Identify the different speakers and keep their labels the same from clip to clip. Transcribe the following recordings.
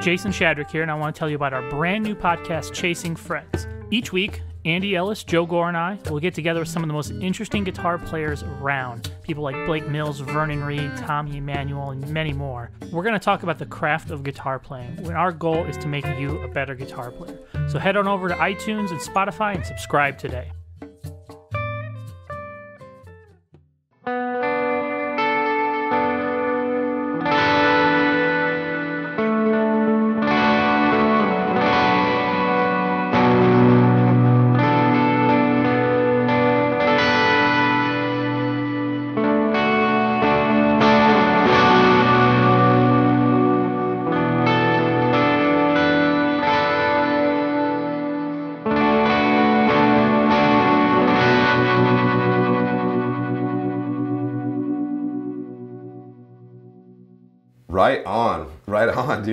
Speaker 1: Jason Shadrick here, and I want to tell you about our brand new podcast, Chasing Frets. Each week, Andy Ellis, Joe Gore, and I will get together with some of the most interesting guitar players around. People like Blake Mills, Vernon Reid, Tommy Emmanuel, and many more. We're going to talk about the craft of guitar playing, when our goal is to make you a better guitar player. So head on over to iTunes and Spotify and subscribe today.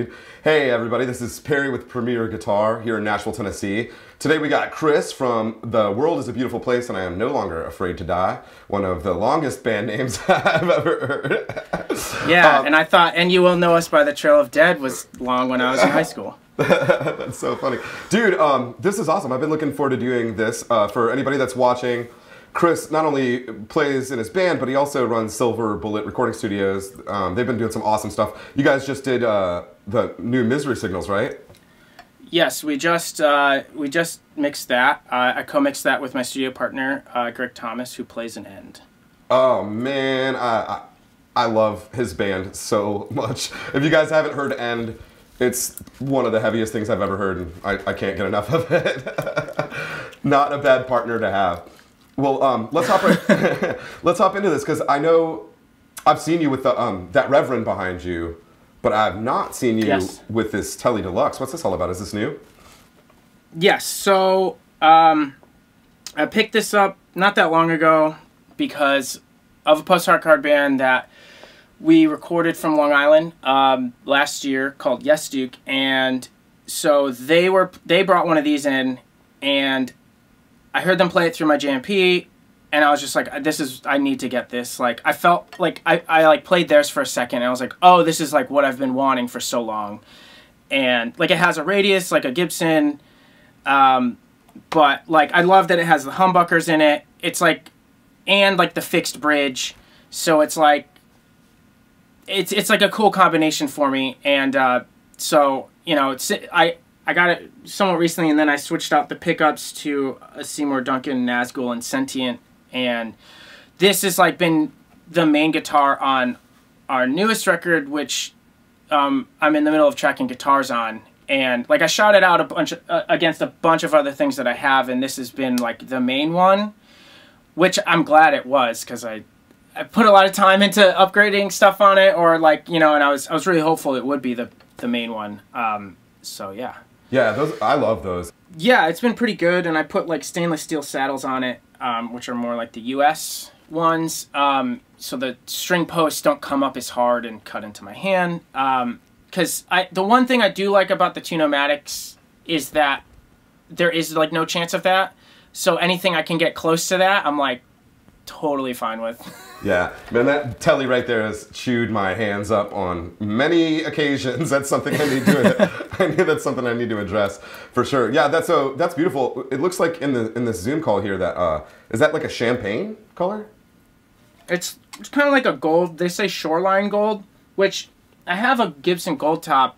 Speaker 2: Dude. Hey, everybody, this is Perry with Premier Guitar here in Nashville, Tennessee. Today we got Chris from The World is a Beautiful Place and I Am No Longer Afraid to Die, one of the longest band names I've ever heard.
Speaker 3: Yeah, and I thought, and you will know us by the Trail of Dead was long when I was in high school.
Speaker 2: that's so funny. Dude, um, this is awesome. I've been looking forward to doing this. Uh, for anybody that's watching, Chris not only plays in his band, but he also runs Silver Bullet Recording Studios. Um, they've been doing some awesome stuff. You guys just did uh, the new Misery Signals, right?
Speaker 3: Yes, we just uh, we just mixed that. Uh, I co-mixed that with my studio partner uh, Greg Thomas, who plays an end.
Speaker 2: Oh man, I, I I love his band so much. If you guys haven't heard End, it's one of the heaviest things I've ever heard, and I, I can't get enough of it. Not a bad partner to have. Well, um, let's hop right, let's hop into this because I know I've seen you with the um, that Reverend behind you, but I've not seen you
Speaker 3: Yes.
Speaker 2: with this Telly Deluxe. What's this all about? Is this new?
Speaker 3: Yes, so um, I picked this up not that long ago because of a post-hardcore band that we recorded from Long Island um, last year called Yes Duke, and so they were they brought one of these in, and I heard them play it through my JMP, and I was just like, this is I need to get this. Like I felt like I, I like played theirs for a second, and I was like, oh, this is like what I've been wanting for so long, and like it has a radius like a Gibson, um, but like I love that it has the humbuckers in it. It's like, and like the fixed bridge, so it's like it's it's like a cool combination for me and uh, so you know it's I I got it somewhat recently and then I switched out the pickups to a Seymour Duncan Nazgul and Sentient and this has like been the main guitar on our newest record which um, I'm in the middle of tracking guitars on and like I shot it out a bunch of, uh, against a bunch of other things that I have and this has been like the main one which I'm glad it was because I I put a lot of time into upgrading stuff on it, or like you know, and I was I was really hopeful it would be the the main one. Um, so yeah,
Speaker 2: Yeah, those I love those.
Speaker 3: yeah, it's been pretty good, and I put like stainless steel saddles on it, um, which are more like the U.S. ones, um, so the string posts don't come up as hard and cut into my hand. Because I the one thing I do like about the Tune-o-matics is that there is like no chance of that. So anything I can get close to that, I'm like totally fine with.
Speaker 2: Yeah, man, that telly right there has chewed my hands up on many occasions. That's something I need to. I need that's something I need to address for sure. Yeah, that's so that's beautiful. It looks like in the in this Zoom call here that uh, is that like a champagne color?
Speaker 3: It's it's kind of like a gold. They say shoreline gold, which I have a Gibson gold top.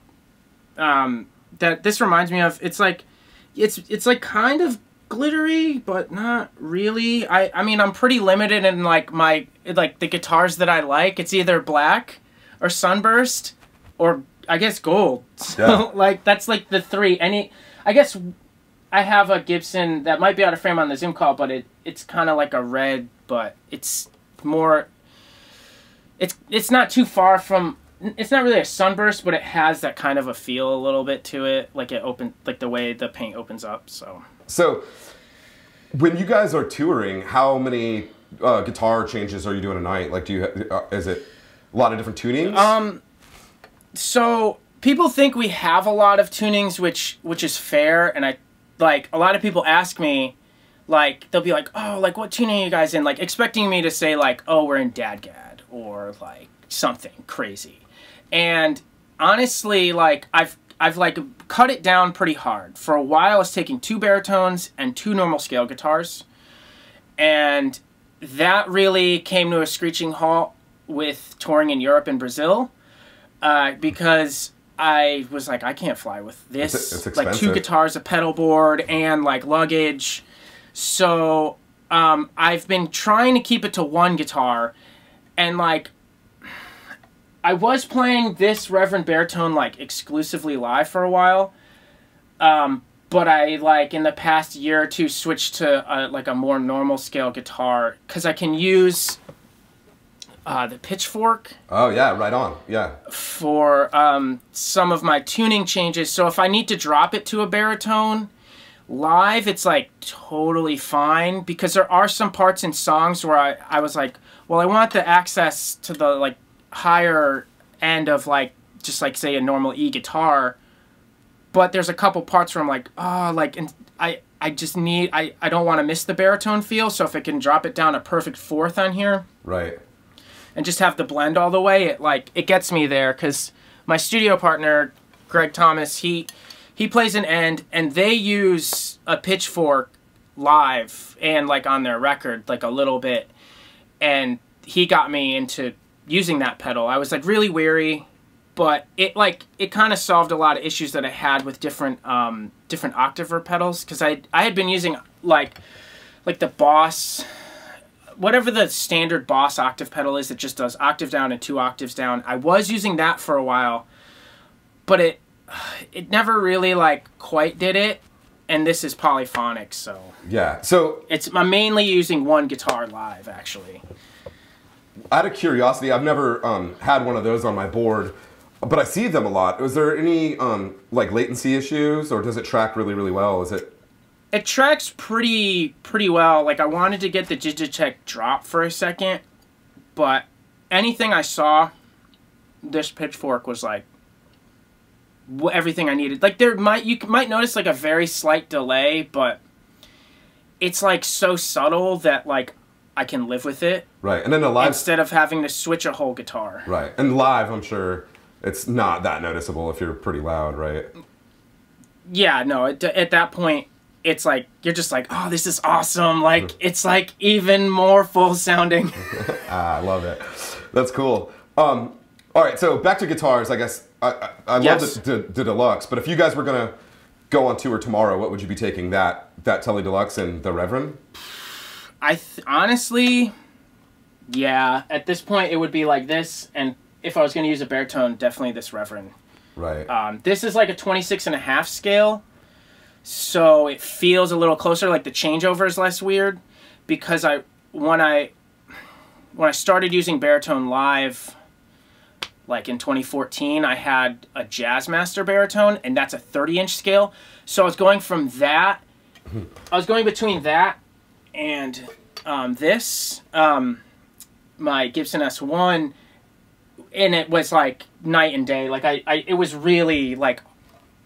Speaker 3: Um, that this reminds me of. It's like, it's it's like kind of glittery, but not really. I I mean I'm pretty limited in like my like the guitars that I like. It's either black or sunburst or I guess gold. So
Speaker 2: Yeah.
Speaker 3: like that's like the three. Any I guess I have a Gibson that might be out of frame on the Zoom call, but it it's kind of like a red, but it's more. It's it's not too far from. It's not really a sunburst, but it has that kind of a feel a little bit to it, like it open, like the way the paint opens up. So
Speaker 2: So, when you guys are touring, how many uh, guitar changes are you doing a night? Like, do you uh, is it a lot of different tunings?
Speaker 3: Um, so people think we have a lot of tunings, which which is fair, and I like a lot of people ask me, like they'll be like, oh, like what tuning are you guys in? Like expecting me to say like, oh, we're in DADGAD or like something crazy, and honestly, like I've I've like cut it down pretty hard. For a while, I was taking two baritones and two normal scale guitars, and that really came to a screeching halt with touring in Europe and Brazil, uh, because I was like, I can't fly with this.
Speaker 2: It's- it's
Speaker 3: like two guitars, a pedal board, and like luggage. So um, I've been trying to keep it to one guitar, and like I was playing this Reverend Baritone like exclusively live for a while, um, but I like in the past year or two switched to uh, like a more normal scale guitar because I can use uh, the pitchfork
Speaker 2: Oh yeah, right on. Yeah.
Speaker 3: for um, some of my tuning changes. So if I need to drop it to a baritone live, it's like totally fine because there are some parts in songs where I, I was like, well, I want the access to the like higher end of like just like say a normal E guitar, but there's a couple parts where I'm like, oh, like and I I just need I I don't want to miss the baritone feel. So if it can drop it down a perfect fourth on here
Speaker 2: Right.
Speaker 3: and just have the blend all the way it like it gets me there because my studio partner greg thomas he he plays an end and they use a pitchfork live and like on their record like a little bit and he got me into using that pedal i was like really weary but it like it kind of solved a lot of issues that i had with different um different octaver pedals because i i had been using like like the boss whatever the standard boss octave pedal is that just does octave down and two octaves down i was using that for a while but it it never really like quite did it and this is polyphonic so
Speaker 2: Yeah. So
Speaker 3: it's i'm mainly using one guitar live actually
Speaker 2: out of curiosity, I've never um, had one of those on my board, but I see them a lot. Was there any um, like latency issues, or does it track really, really well? Is it?
Speaker 3: it tracks pretty pretty well like i wanted to get the digitech drop for a second but anything i saw this pitchfork was like everything i needed like there might you might notice like a very slight delay but it's like so subtle that like i can live with it
Speaker 2: Right. And then the live.
Speaker 3: instead of having to switch a whole guitar
Speaker 2: Right. And live, I'm sure it's not that noticeable if you're pretty loud, right?
Speaker 3: yeah no at, at that point it's like you're just like oh this is awesome like it's like even more full sounding
Speaker 2: Ah, I love it. That's cool. Um, all right, so back to guitars. I guess I, I, I love the, the, the deluxe, but if you guys were gonna go on tour tomorrow, what would you be taking? That that Tele Deluxe and the Reverend?
Speaker 3: I th- honestly, yeah. At this point, it would be like this, and if I was going to use a baritone, definitely this Reverend.
Speaker 2: Right.
Speaker 3: Um, this is like a 26 and a half scale, so it feels a little closer. Like the changeover is less weird because I when I when I started using baritone live, like in 2014, I had a Jazzmaster baritone, and that's a 30 inch scale. So I was going from that. I was going between that and um, this, um, my Gibson S1, and it was like night and day. Like I, I it was really like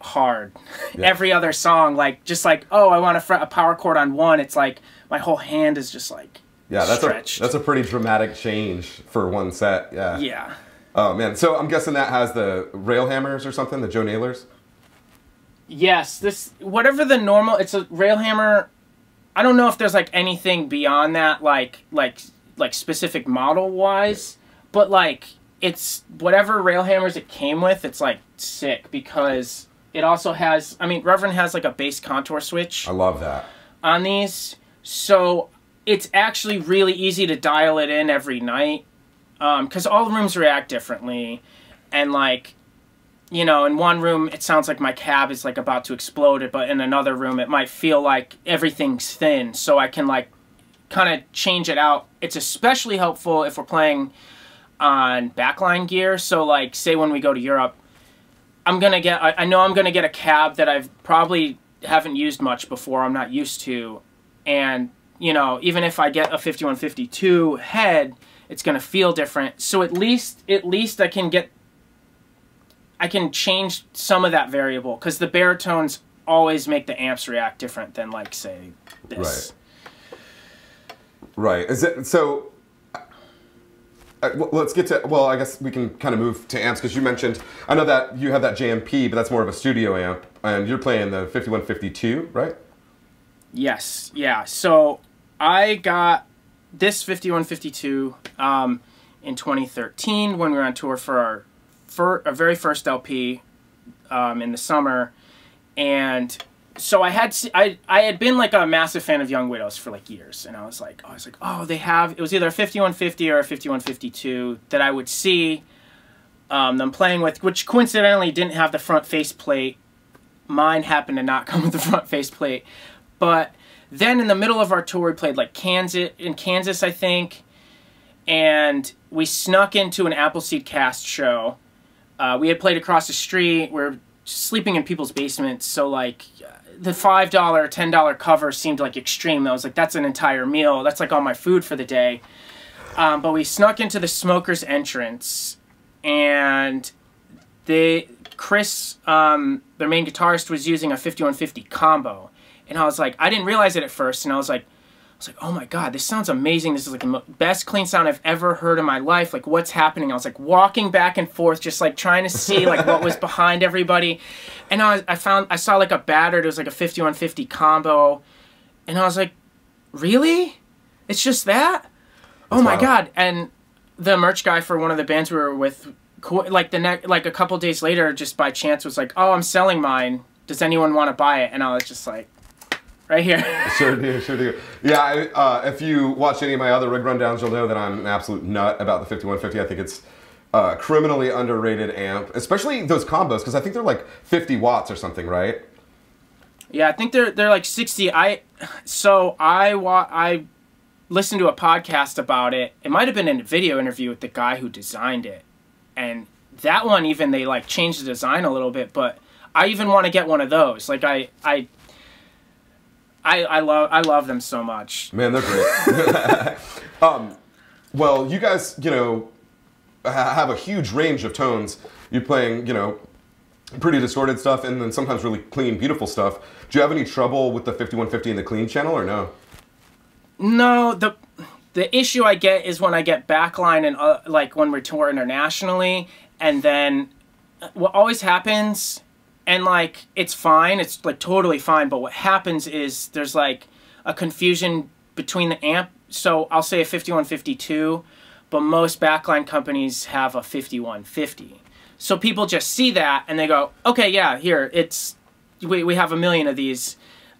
Speaker 3: hard.
Speaker 2: Yeah.
Speaker 3: Every other song, like just like oh, I want fret a power chord on one. It's like my whole hand is just like
Speaker 2: yeah, that's
Speaker 3: stretched.
Speaker 2: a that's a pretty dramatic change for one set. Yeah.
Speaker 3: yeah.
Speaker 2: Oh man, so I'm guessing that has the rail hammers or something, the Joe Naylors.
Speaker 3: Yes, this whatever the normal. It's a railhammer. I don't know if there's like anything beyond that, like like like specific model wise, but like it's whatever railhammers it came with. It's like sick because it also has. I mean, Reverend has like a bass contour switch
Speaker 2: I love that.
Speaker 3: on these, so it's actually really easy to dial it in every night um, because all the rooms react differently, and like you know, in one room it sounds like my cab is like about to explode, but in another room it might feel like everything's thin. So I can like kind of change it out. It's especially helpful if we're playing on backline gear. So like, say when we go to Europe, I'm gonna get. I, I know I'm gonna get a cab that I've probably haven't used much before. I'm not used to, and you know, even if I get a 5152 head, it's gonna feel different. So at least, at least I can get. I can change some of that variable because the baritones always make the amps react different than like say this.
Speaker 2: Right. Is it so? uh, let's get to. Well, I guess we can kind of move to amps because you mentioned. I know that you have that JMP, but that's more of a studio amp, and you're playing the 5152, right?
Speaker 3: Yes, yeah. So I got this 5152 um, in 2013 when we were on tour for our, for our very first LP um, in the summer, and so I had I I had been like a massive fan of Young Widows for like years, and I was like, oh, I was like, oh, they have it was either a 5150 or a 5152 that I would see um, them playing with, which coincidentally didn't have the front faceplate. Mine happened to not come with the front faceplate, but then in the middle of our tour, we played like Kansas in Kansas, I think, and we snuck into an Appleseed Cast show. Uh, we had played across the street. We are sleeping in people's basements, so like the five dollar, ten dollar cover seemed like extreme. I was like, that's an entire meal. That's like all my food for the day. Um, but we snuck into the smokers entrance, and they Chris, um, their main guitarist, was using a 5150 combo, and I was like, I didn't realize it at first, and I was like, was like, oh my god, this sounds amazing. This is like the best clean sound I've ever heard in my life. Like, what's happening? I was like walking back and forth, just like trying to see like what was behind everybody. And I, was, I found I saw like a battered. It was like a 5150 combo, and I was like, really? It's just that? Oh my god! And the merch guy for one of the bands we were with, like the next, like a couple days later, just by chance was like, oh, I'm selling mine. Does anyone want to buy it? And I was just like, right here.
Speaker 2: sure do, sure do. Yeah, I, uh, if you watch any of my other rig rundowns, you'll know that I'm an absolute nut about the 5150. I think it's a criminally underrated amp, especially those combos, because I think they're like 50 watts or something, right?
Speaker 3: Yeah, I think they're they're like 60. I so I wa- I listened to a podcast about it. It might have been in a video interview with the guy who designed it, and that one even they like changed the design a little bit, but. I even want to get one of those. Like I, I I, I love I love them so much.
Speaker 2: Man, they're great. um, well, you guys, you know, have a huge range of tones. You're playing, you know, pretty distorted stuff, and then sometimes really clean, beautiful stuff. Do you have any trouble with the 5150 in the clean channel, or no?
Speaker 3: No. the The issue I get is when I get backline and uh, like when we tour internationally, and then uh, what always happens and like it's fine. It's like totally fine. But what happens is there's like a confusion between the amp so i'll say a 5152 but most backline companies have a 5150 so people just see that and they go okay yeah here it's we, we have a million of these.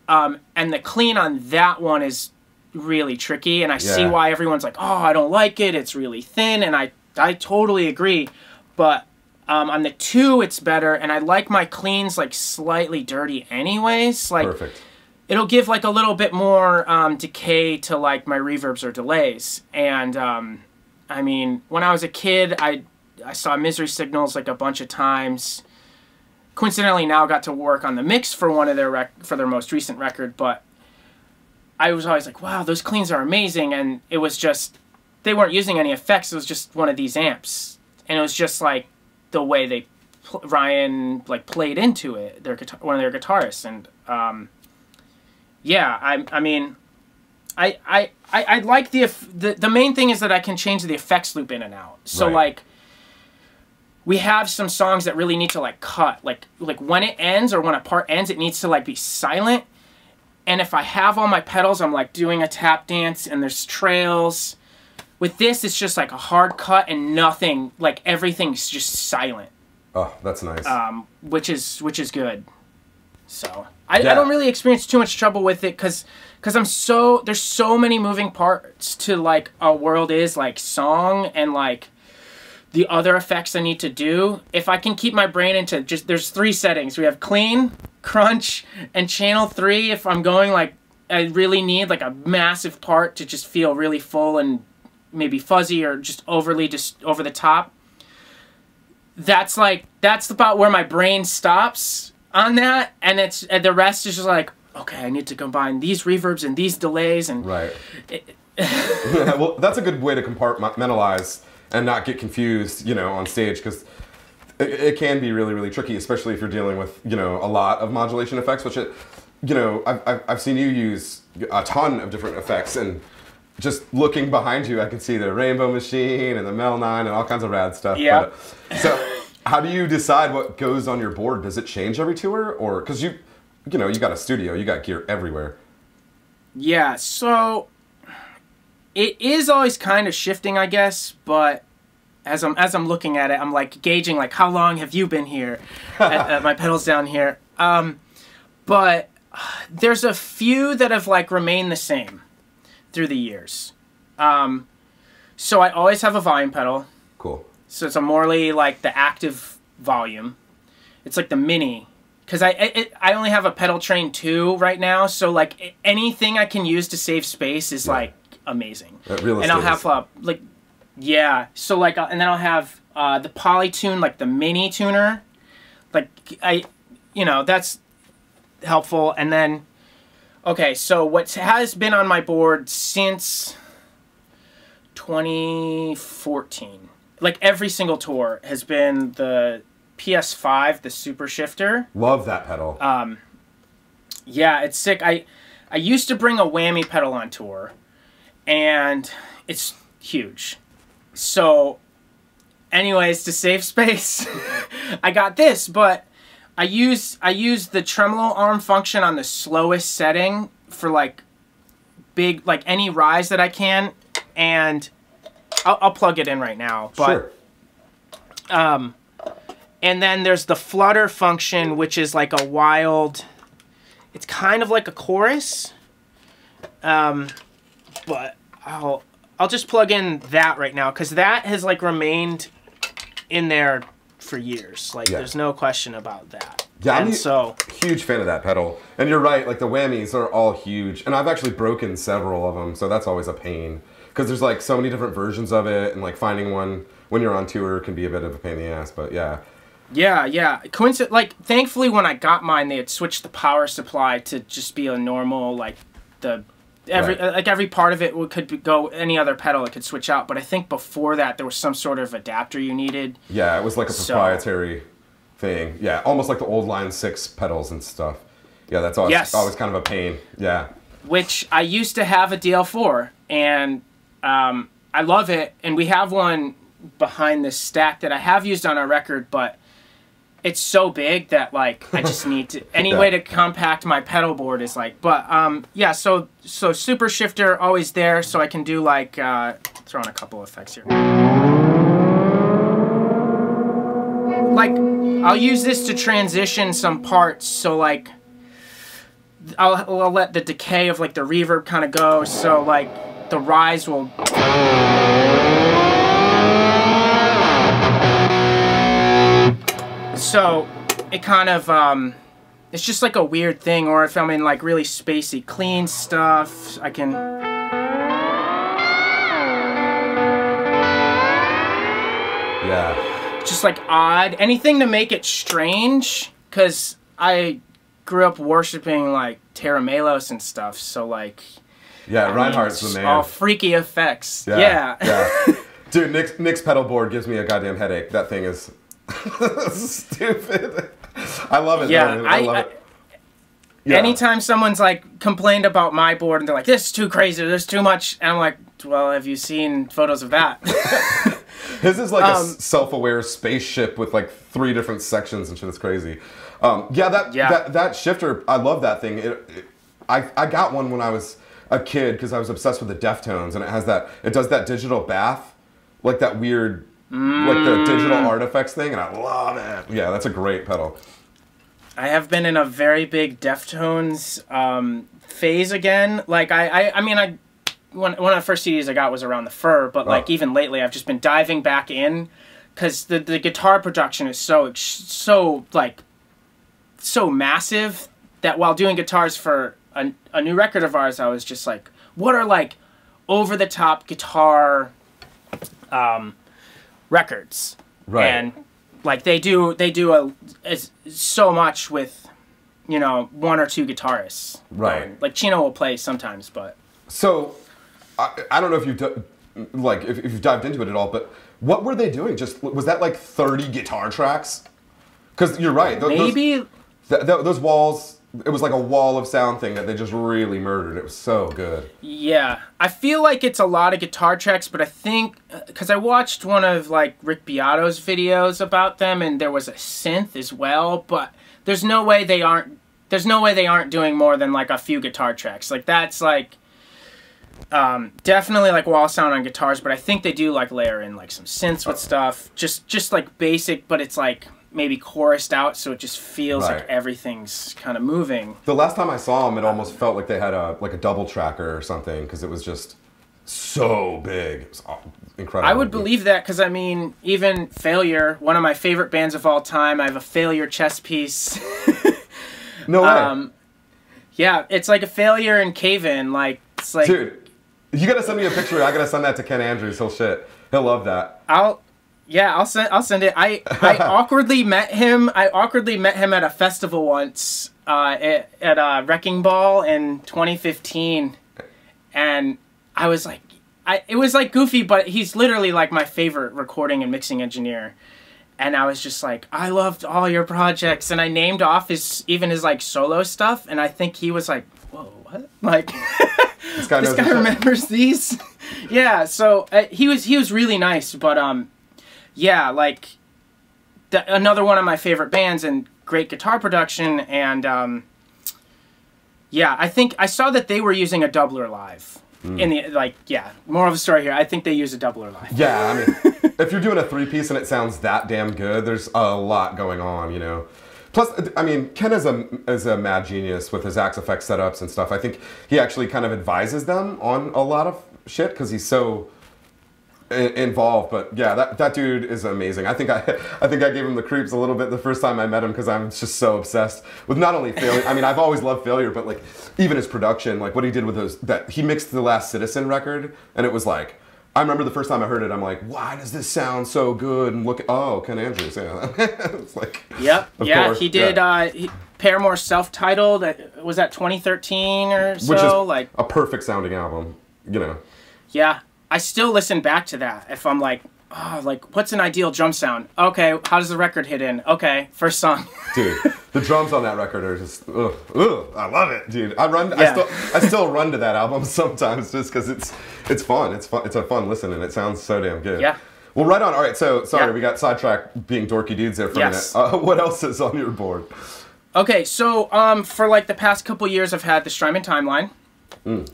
Speaker 3: Um, and the clean on that one is really tricky. And i yeah. see why everyone's like oh i don't like it. It's really thin. And i i totally agree. But um, on the two, it's better, and I like my cleans like slightly dirty, anyways. Like,
Speaker 2: Perfect.
Speaker 3: It'll give like a little bit more um, decay to like my reverbs or delays. And um, I mean, when I was a kid, I I saw Misery Signals like a bunch of times. Coincidentally, now got to work on the mix for one of their rec- for their most recent record, but I was always like, wow, those cleans are amazing, and it was just they weren't using any effects. It was just one of these amps, and it was just like the way they Ryan like played into it. Their guitar, one of their guitarists, and um, yeah, I I mean, I I I, I like the, the the main thing is that I can change the effects loop in and out. So right. like we have some songs that really need to like cut like like when it ends or when a part ends it needs to like be silent and if i have all my pedals i'm like doing a tap dance and there's trails with this, it's just like a hard cut and nothing. Like everything's just silent.
Speaker 2: Oh, that's nice.
Speaker 3: Um, which is which is good. So I, yeah. I don't really experience too much trouble with it because because I'm so there's so many moving parts to like a world is like song and like the other effects I need to do. If I can keep my brain into just there's three settings. We have clean, crunch, and channel three. If I'm going like I really need like a massive part to just feel really full and maybe fuzzy or just overly just over the top that's like that's about where my brain stops on that. And it's and the rest is just like okay i need to combine these reverbs and these delays and
Speaker 2: right. it, yeah, well that's a good way to compartmentalize and not get confused you know on stage because it, it, can be really really tricky especially if you're dealing with you know a lot of modulation effects which it you know i've, I've, I've seen you use a ton of different effects and just looking behind you, I can see the Rainbow Machine and the Mel 9 and all kinds of rad stuff.
Speaker 3: Yeah.
Speaker 2: But, so, how do you decide what goes on your board? Does it change every tour, or because you, you know, you got a studio, you got gear everywhere.
Speaker 3: Yeah, so it is always kind of shifting, I guess, but as I'm as I'm looking at it, I'm like gauging like how long have you been here? at, at my pedals down here. Um, but there's a few that have like remained the same through the years. Um, so I always have a volume pedal.
Speaker 2: Cool.
Speaker 3: So it's a Morley like the active volume. It's like the mini because I it, I only have a pedal train two right now. So like anything I can use to save space is like amazing.
Speaker 2: That real
Speaker 3: and I'll have uh, like yeah. So like uh, and then I'll have uh, the Polytune like the mini tuner. Like I, you know that's helpful. And then okay, so what has been on my board since 2014 like every single tour has been the PS5, the Super Shifter.
Speaker 2: Love that pedal.
Speaker 3: Uh, Yeah, it's sick. I I used to bring a whammy pedal on tour, and it's huge. So, anyways, to save space, I got this, but I use I use the tremolo arm function on the slowest setting for like big like any rise that I can, and I'll, I'll plug it in right now. But
Speaker 2: sure.
Speaker 3: and then there's the flutter function, which is like a wild. It's kind of like a chorus. Um, but I'll I'll just plug in that right now because that has like remained in there for years. Like
Speaker 2: Yeah.
Speaker 3: there's no question about that.
Speaker 2: Yeah, I'm
Speaker 3: and so
Speaker 2: huge fan of that pedal. And you're right, like the whammies are all huge. And I've actually broken several of them, so that's always a pain. Because there's like so many different versions of it, and like finding one when you're on tour can be a bit of a pain in the ass. But yeah,
Speaker 3: yeah, yeah. Coincident. Like thankfully, when I got mine, they had switched the power supply to just be a normal like the. Every
Speaker 2: Right.
Speaker 3: like every part of it could go any other pedal it could switch out, but I think before that there was some sort of adapter you needed.
Speaker 2: yeah, it was like a
Speaker 3: So-
Speaker 2: proprietary thing. Yeah, almost like the old Line 6 pedals and stuff. Yeah, that's always,
Speaker 3: Yes.
Speaker 2: always kind of a pain. Yeah.
Speaker 3: which I used to have a DL4, and um, I love it. And we have one behind this stack that I have used on our record, but it's so big that like I just need to any
Speaker 2: Yeah.
Speaker 3: way to compact my pedal board is like. But um, yeah, so so super shifter always there, so I can do like uh, throw in a couple effects here. Like I'll use this to transition some parts, so like. I'll, I'll let the decay of like the reverb kind of go so like the rise will so it kind of um it's just like a weird thing or if i'm in like really spacey clean stuff i can
Speaker 2: Yeah.
Speaker 3: just like odd anything to make it strange because i grew up worshiping like Tera Melos and stuff so like
Speaker 2: Yeah,
Speaker 3: I Reinhart's
Speaker 2: the man.
Speaker 3: all freaky effects
Speaker 2: Yeah.
Speaker 3: yeah,
Speaker 2: yeah. Dude, Nick's, Nick's pedal board gives me a goddamn headache. That thing is stupid. I love it.
Speaker 3: Yeah,
Speaker 2: though.
Speaker 3: I-
Speaker 2: love
Speaker 3: I-
Speaker 2: it. Yeah.
Speaker 3: anytime someone's like complained about my board and they're like this is too crazy there's too much and i'm like well have you seen photos of that
Speaker 2: His is like a
Speaker 3: Um,
Speaker 2: s- self-aware spaceship with like three different sections and shit. It's crazy. Um, yeah, that,
Speaker 3: Yeah.
Speaker 2: that that shifter, I love that thing. It, it, I I got one when I was a kid because I was obsessed with the Deftones, and it has that. It does that digital bath, like that weird, like the digital
Speaker 3: Mm.
Speaker 2: artifacts thing, and I love it. Yeah, that's a great pedal.
Speaker 3: i have been in a very big deftones um, phase again like I, I i mean i one, one of the first CDs I got was around the fur, but like
Speaker 2: Oh.
Speaker 3: even lately, I've just been diving back in because the the guitar production is so so like so massive that while doing guitars for a, a new record of ours, I was just like, what are like over the top guitar um, records?
Speaker 2: Right.
Speaker 3: And like they do they do a so much with you know one or two guitarists.
Speaker 2: Right.
Speaker 3: Um, like Chino will play sometimes, but
Speaker 2: So, I, I don't know if you've like if, if you've dived into it at all, but what were they doing? Just was that like thirty guitar tracks? Because you're right. those-
Speaker 3: maybe
Speaker 2: Th- th- those walls, it was like a wall of sound thing that they just really murdered. It was so good.
Speaker 3: Yeah, I feel like it's a lot of guitar tracks, but I think because I watched one of like Rick Beato's videos about them, and there was a synth as well. But there's no way they aren't. There's no way they aren't doing more than like a few guitar tracks. Like that's like um, definitely like wall sound on guitars, but I think they do like layer in like some synths with stuff. Just just like basic, but it's like maybe chorused out, so it just feels
Speaker 2: Right.
Speaker 3: like everything's kind of moving.
Speaker 2: The last time I saw them, it almost felt like they had a like a double tracker or something because it was just so big. It was incredible.
Speaker 3: I would believe that because I mean, even Failure, one of my favorite bands of all time. I have a Failure chess piece.
Speaker 2: No way,
Speaker 3: um, yeah, it's like a Failure and Cave In. Like it's like
Speaker 2: dude. You gotta send me a picture. I gotta send that to Ken Andrews. He'll shit. He'll love that.
Speaker 3: I'll. Yeah, I'll send. I'll send it. I I awkwardly met him. I awkwardly met him at a festival once, uh, at, at a Wrecking Ball in 2015, and I was like, I it was like goofy, but he's literally like my favorite recording and mixing engineer, and I was just like, I loved all your projects, and I named off his even his like solo stuff, and I think he was like, whoa, what? Like.
Speaker 2: This guy
Speaker 3: this guy remembers these yeah so uh, he was he was really nice but um yeah like th- another one of my favorite bands and great guitar production and um yeah i think i saw that they were using a doubler live
Speaker 2: Hmm.
Speaker 3: in the like yeah more of a story here i think they use a doubler live
Speaker 2: Yeah, I mean, if you're doing a three piece and it sounds that damn good, there's a lot going on, you know. Plus, I mean, Ken is a is a mad genius with his Axe-Fx setups and stuff. I think he actually kind of advises them on a lot of shit because he's so involved. But yeah, that, that dude is amazing. I think I I think I gave him the creeps a little bit the first time I met him because I'm just so obsessed with not only failure. I mean, I've always loved failure, but like even his production, like what he did with those that he mixed the Last Citizen record, and it was like. I remember the first time I heard it, I'm like, why does this sound so good? And look, oh, Ken Andrews, yeah. it's like,
Speaker 3: yep yeah
Speaker 2: course,
Speaker 3: he did
Speaker 2: yeah.
Speaker 3: uh he, paramore self-titled was that 2013 or so
Speaker 2: which is
Speaker 3: like
Speaker 2: a perfect sounding album, you know.
Speaker 3: Yeah, I still listen back to that if I'm like, oh, like what's an ideal drum sound? Okay, how does the record hit in? Okay, first song.
Speaker 2: Dude, the drums on that record are just ugh, ugh, I love it, dude. I run, I still, I still run to that album sometimes just because it's, it's fun. It's fun. It's a fun listen, and it sounds so damn good.
Speaker 3: Yeah.
Speaker 2: Well, right on. All right, so sorry,
Speaker 3: Yeah.
Speaker 2: we got sidetracked being dorky dudes there for
Speaker 3: Yes.
Speaker 2: a minute. Uh, what else is on your board?
Speaker 3: okay, so um, for like the past couple years, I've had the Strymon timeline.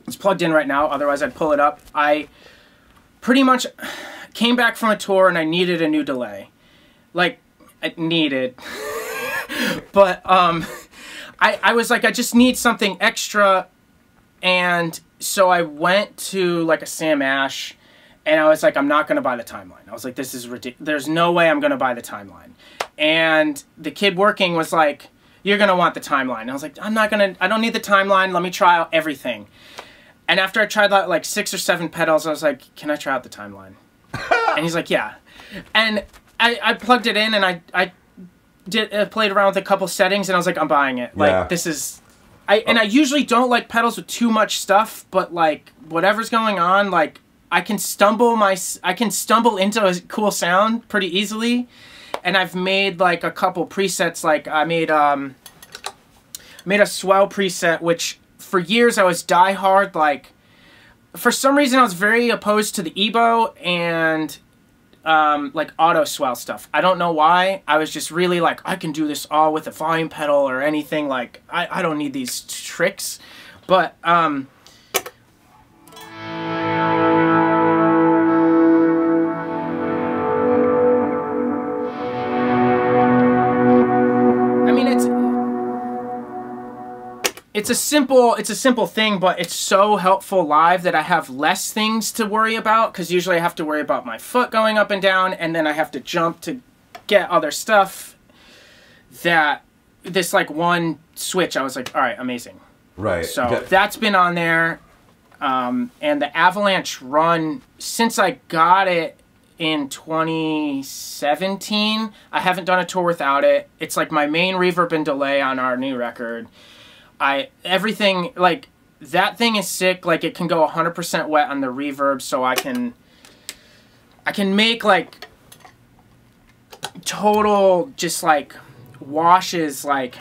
Speaker 3: It's plugged in right now. Otherwise, I'd pull it up. I pretty much came back from a tour and I needed a new delay. Like, I needed. but um, I, I was like, I just need something extra. And so I went to like a Sam Ash and I was like, I'm not going to buy the timeline. I was like, this is ridiculous. There's no way I'm going to buy the timeline. And the kid working was like, you're going to want the timeline. I was like, I'm not going to, I don't need the timeline. Let me try out everything. And after I tried out like six or seven pedals, I was like, can I try out the timeline? and he's like, yeah. And I, I plugged it in and I, I did uh, played around with a couple settings and I was like, I'm buying it. Like
Speaker 2: Yeah.
Speaker 3: this is, I and I usually don't like pedals with too much stuff, but like whatever's going on, like I can stumble my, I can stumble into a cool sound pretty easily. And I've made like a couple presets. Like I made um, made a swell preset, which for years I was die hard like for some reason I was very opposed to the EBow and um, like auto swell stuff. I don't know why. I was just really like I can do this all with a volume pedal or anything. Like I, I don't need these tricks. But um, it's a simple it's a simple thing but it's so helpful live that i have less things to worry about because usually i have to worry about my foot going up and down and then i have to jump to get other stuff that this like one switch i was like all right amazing
Speaker 2: Right.
Speaker 3: so
Speaker 2: Yeah.
Speaker 3: that's been on there um, and the avalanche run since i got it in 2017 i haven't done a tour without it it's like my main reverb and delay on our new record I everything like that thing is sick. Like it can go 100% wet on the reverb, so I can I can make like total just like washes like.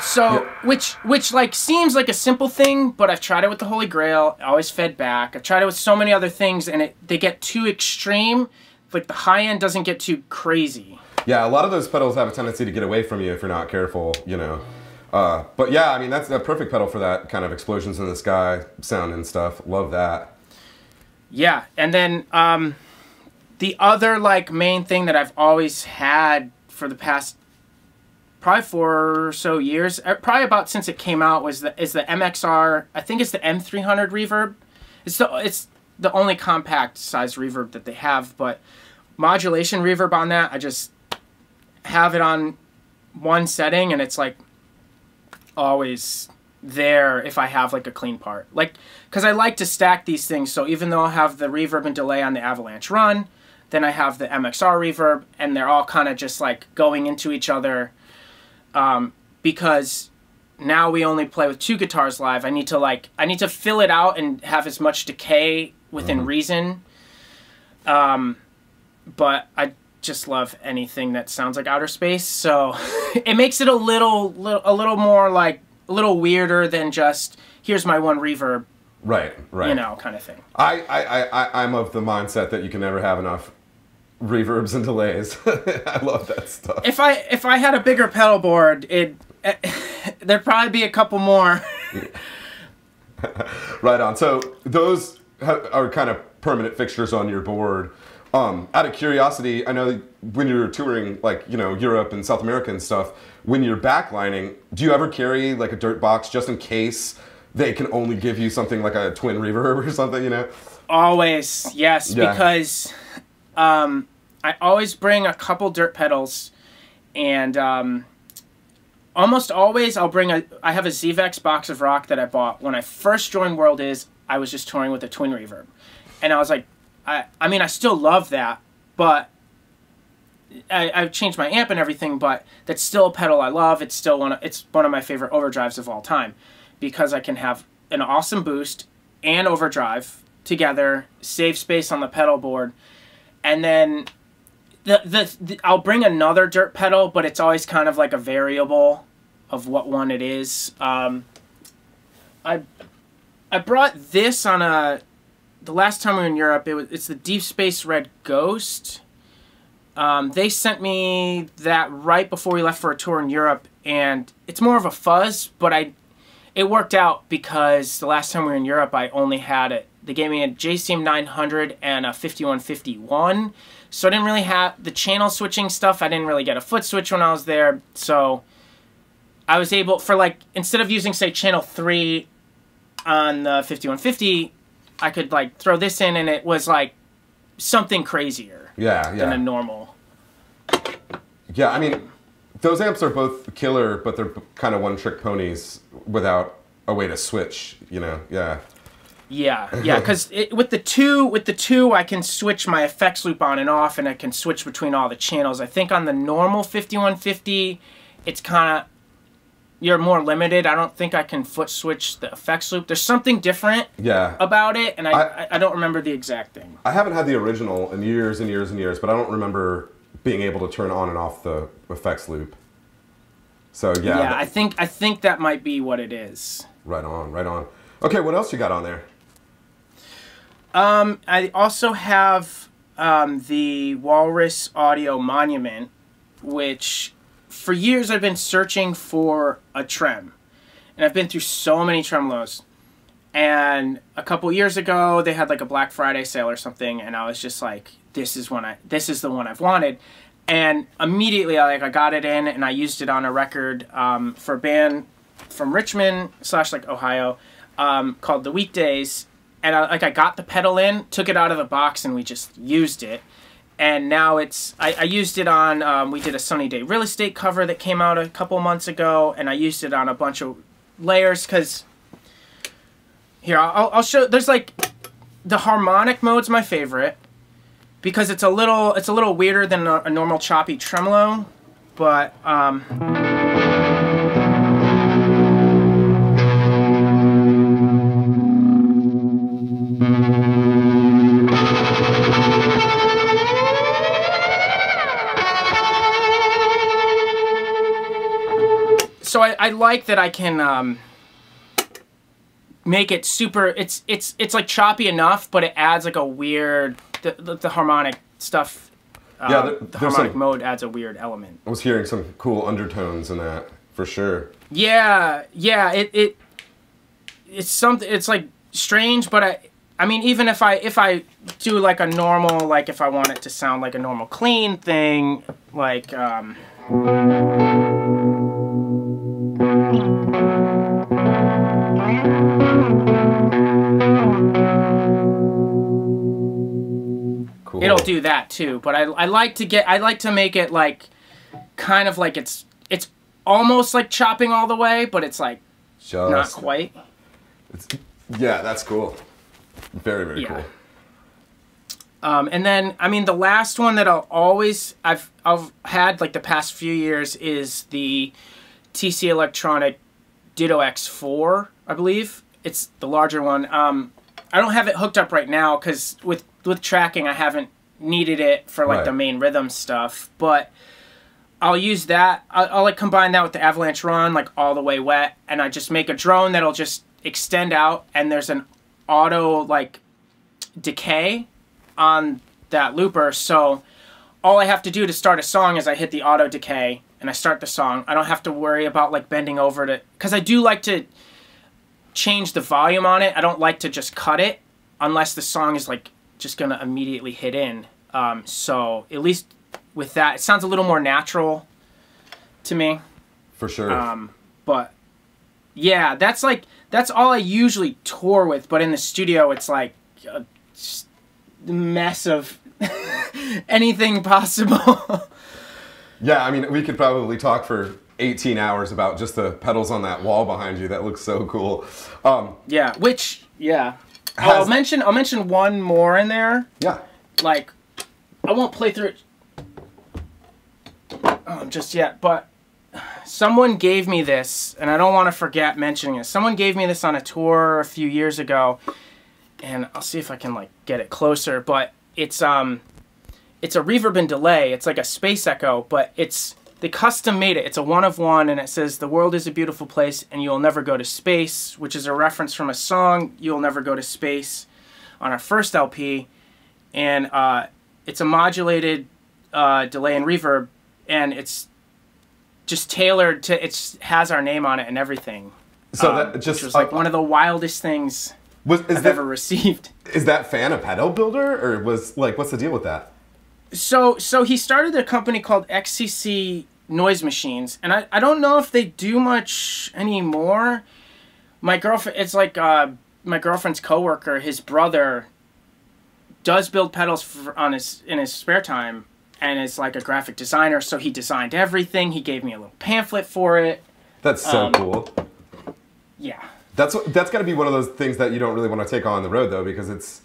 Speaker 3: So, which which like seems like a simple thing, but I've tried it with the Holy Grail. Always fed back. I've tried it with so many other things, and it they get too extreme, like the high end doesn't get too crazy.
Speaker 2: Yeah, a lot of those pedals have a tendency to get away from you if you're not careful, you know. Uh, but yeah, I mean that's a perfect pedal for that kind of explosions in the sky sound and stuff. Love that.
Speaker 3: Yeah, and then um, the other like main thing that I've always had for the past probably four or so years, uh, probably about since it came out, was the is the MXR. I think it's the M300 reverb. It's the it's the only compact size reverb that they have, but modulation reverb on that, I just have it on one setting, and it's like always there if I have like a clean part. Like, because I like to stack these things. So even though I have the reverb and delay on the Avalanche Run, then I have the MXR reverb, and they're all kind of just like going into each other. Um, because now we only play with two guitars live. I need to like I need to fill it out and have as much decay within reason. Um, but I just love anything that sounds like outer space. So it makes it a little, little a little more like a little weirder than just here's my one reverb,
Speaker 2: Right, right.
Speaker 3: you know, kind of thing.
Speaker 2: I, I, I, I, I'm of the mindset that you can never have enough reverbs and delays. I love that stuff.
Speaker 3: If I if I had a bigger pedal board, it there'd probably be a couple more.
Speaker 2: Right on. So those are kind of permanent fixtures on your board. Um, out of curiosity, I know when you're touring, like you know Europe and South America and stuff, when you're backlining, do you ever carry like a dirt box just in case they can only give you something like a twin reverb or something? You know?
Speaker 3: Always, yes,
Speaker 2: Yeah.
Speaker 3: because um, I always bring a couple dirt pedals, and um, almost always I'll bring a. I have a Zvex box of rock that I bought when I first joined World Is. I was just touring with a twin reverb, and I was like, I. I mean, I still love that, but I, I've changed my amp and everything, but that's still a pedal I love. It's still one. Of, it's one of my favorite overdrives of all time, because I can have an awesome boost and overdrive together, save space on the pedal board, and then the, the the I'll bring another dirt pedal, but it's always kind of like a variable of what one it is. Um, I I brought this on a the last time we were in Europe. It was it's the Deep Space Red Ghost. Um, they sent me that right before we left for a tour in Europe, and it's more of a fuzz, but I it worked out because the last time we were in Europe, I only had it. They gave me a JCM 900 and a 5151, so I didn't really have the channel switching stuff. I didn't really get a foot switch when I was there, so I was able for like instead of using say channel three on the 5150, I could like throw this in, and it was like something crazier
Speaker 2: Yeah, yeah.
Speaker 3: than a normal.
Speaker 2: yeah. I mean, those amps are both killer, but they're kind of one-trick ponies without a way to switch. You know? Yeah.
Speaker 3: Yeah, yeah, because with the two, with the two, I can switch my effects loop on and off, and I can switch between all the channels. I think on the normal 5150, it's kind of you're more limited. I don't think I can foot switch the effects loop. There's something different
Speaker 2: Yeah.
Speaker 3: about it, and I,
Speaker 2: I-
Speaker 3: I, I don't remember the exact thing.
Speaker 2: I haven't had the original in years and years and years, but I don't remember being able to turn on and off the effects loop. So yeah,
Speaker 3: Yeah, I think I think that might be what it is.
Speaker 2: right on, right on. Okay, what else you got on there?
Speaker 3: Um, I also have um, the Walrus Audio Monument, which for years I've been searching for a trem. And I've been through so many tremolos. And a couple years ago, they had like a Black Friday sale or something, and I was just like, "This is one I, this is the one I've wanted." And immediately, I like I got it in, and I used it on a record um, for a band from Richmond slash like Ohio um, called The Weekdays, and I, like I got the pedal in, took it out of the box, and we just used it. And now it's I, I used it on um, we did a Sunny Day real estate cover that came out a couple months ago, and I used it on a bunch of layers because here I'll, I'll show. There's like the harmonic mode's my favorite because it's a little it's a little weirder than a, a normal choppy tremolo, but um, I, like that I can um, make it super. It's it's it's like choppy enough, but it adds like a weird the the, the harmonic stuff. Uh,
Speaker 2: Yeah, there-
Speaker 3: the harmonic
Speaker 2: some-
Speaker 3: mode adds a weird element.
Speaker 2: I was hearing some cool undertones in that for sure.
Speaker 3: Yeah, yeah. It it it's something. It's like strange, but I. I mean, even if I if I do like a normal, like if I want it to sound like a normal clean thing, like um, do that too. But I I like to get I like to make it like kind of like it's it's almost like chopping all the way, but it's like
Speaker 2: Just,
Speaker 3: not quite.
Speaker 2: Yeah, that's cool. Very very
Speaker 3: Yeah.
Speaker 2: cool.
Speaker 3: Um, and then, I mean, the last one that I'll always I've I've had like the past few years is the TC Electronic Ditto X4, I believe. It's the larger one. Um, I don't have it hooked up right now because with with tracking, I haven't needed it for like
Speaker 2: Right.
Speaker 3: the main rhythm stuff. But I'll use that. I'll, I'll like combine that with the Avalanche Run, like all the way wet, and I just make a drone that'll just extend out, and there's an auto like decay on that looper. So all I have to do to start a song is I hit the auto decay and I start the song. I don't have to worry about like bending over to because I do like to change the volume on it. I don't like to just cut it unless the song is like just gonna immediately hit in. Um, so at least with that, it sounds a little more natural to me.
Speaker 2: For sure.
Speaker 3: Um, but yeah, that's like that's all I usually tour with. But in the studio, it's like a mess of anything possible.
Speaker 2: yeah, I mean, we could probably talk for 18 hours about just the pedals on that wall behind you. That looks so cool. Um,
Speaker 3: yeah, which yeah. Oh, I'll mention I'll mention one more in there.
Speaker 2: yeah.
Speaker 3: Like I won't play through it um, just yet, but someone gave me this, and I don't want to forget mentioning it. Someone gave me this on a tour a few years ago, and I'll see if I can like get it closer. But it's um, it's a reverb and delay. It's like a space echo, but it's they custom made it. It's a one of one, and it says the world is a beautiful place, and you'll never go to space, which is a reference from a song, "You'll Never Go to Space," on our first LP, and uh, it's a modulated uh, delay and reverb, and it's just tailored to. It has our name on it and everything.
Speaker 2: So
Speaker 3: um,
Speaker 2: that just
Speaker 3: was like
Speaker 2: uh,
Speaker 3: one of the wildest things
Speaker 2: was is
Speaker 3: I've
Speaker 2: that
Speaker 3: ever received.
Speaker 2: is that fan a pedal builder or was like what's the deal with that?
Speaker 3: So so he started a company called XCC Noise Machines, and I, I don't know if they do much anymore. My girlfriend, it's like uh, my girlfriend's coworker, his brother does build pedals for, on his in his spare time, and is like a graphic designer. So he designed everything. He gave me a little pamphlet for it.
Speaker 2: That's so
Speaker 3: Um,
Speaker 2: cool.
Speaker 3: Yeah.
Speaker 2: That's what- that's got to be one of those things that you don't really want to take on the road though because it's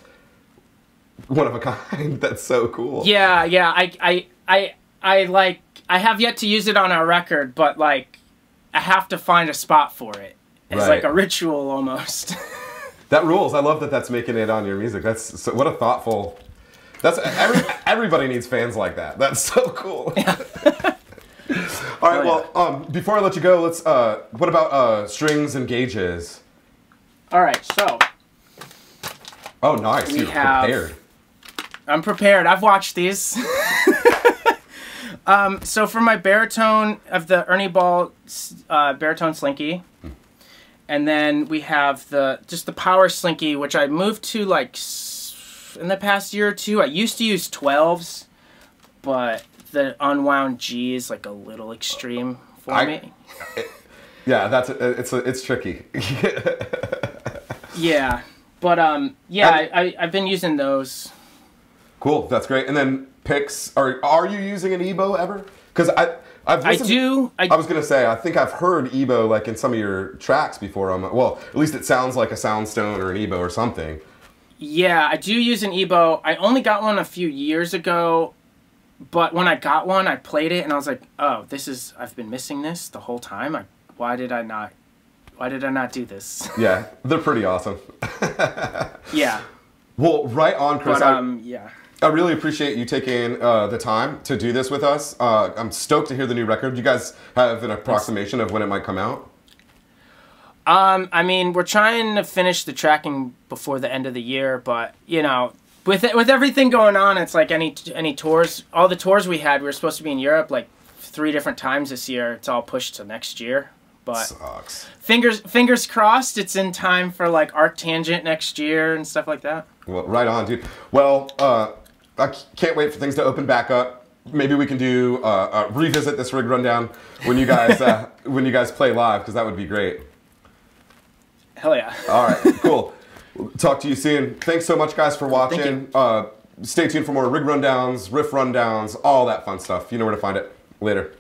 Speaker 2: one of a kind. that's so cool.
Speaker 3: Yeah, yeah. I, I, I, I like. I have yet to use it on our record, but like, I have to find a spot for it. It's
Speaker 2: Right.
Speaker 3: like a ritual almost.
Speaker 2: That rules. I love that that's making it on your music. That's so, what a thoughtful. That's every, everybody needs fans like that. That's so cool. Yeah. All right.
Speaker 3: Oh,
Speaker 2: Well, um, before I let you go, let's. Uh, what about uh, strings and gauges?
Speaker 3: All right, so
Speaker 2: Oh, nice. You're
Speaker 3: have-
Speaker 2: prepared.
Speaker 3: I'm prepared. I've watched these. um, so for my baritone of the Ernie Ball uh, baritone slinky, and then we have the just the power slinky, which I moved to like in the past year or two. I used to use 12s, but the unwound G is like a little extreme for
Speaker 2: I-
Speaker 3: me.
Speaker 2: Yeah, that's it's it's tricky.
Speaker 3: Yeah, but um, yeah,
Speaker 2: And-
Speaker 3: I, I I've been using those.
Speaker 2: cool. That's great. And then picks. Are are you using an EBow ever? Because I I've
Speaker 3: I do. I,
Speaker 2: I was gonna say I think I've heard EBow like in some of your tracks before. On well, at least it sounds like a Soundstone or an EBow or something.
Speaker 3: Yeah, I do use an EBow. I only got one a few years ago, but when I got one, I played it and I was like, "Oh, this is I've been missing this the whole time. I, why did I not why did I not do this?"
Speaker 2: Yeah, they're pretty awesome.
Speaker 3: yeah.
Speaker 2: Well, right on, Chris.
Speaker 3: But um yeah.
Speaker 2: I really appreciate you taking uh, the time to do this with us. Uh, I'm stoked to hear the new record. Do you guys have an approximation of when it might come out?
Speaker 3: Um, I mean, we're trying to finish the tracking before the end of the year, but you know, with with everything going on, it's like any any tours. All the tours we had, we were supposed to be in Europe like three different times this year. It's all pushed to next year. But
Speaker 2: Sucks.
Speaker 3: fingers fingers crossed, it's in time for like Arctangent next year and stuff like that.
Speaker 2: Well, right on, dude. Well, uh, I can't wait for things to open back up. Maybe we can do uh, uh, revisit this rig rundown when you guys uh, when you guys play live because that would be great.
Speaker 3: Hell yeah.
Speaker 2: All right, cool. Talk to you soon. Thanks so much, guys, for watching. Uh, stay tuned for more rig rundowns, riff rundowns, all that fun stuff. You know where to find it. Later.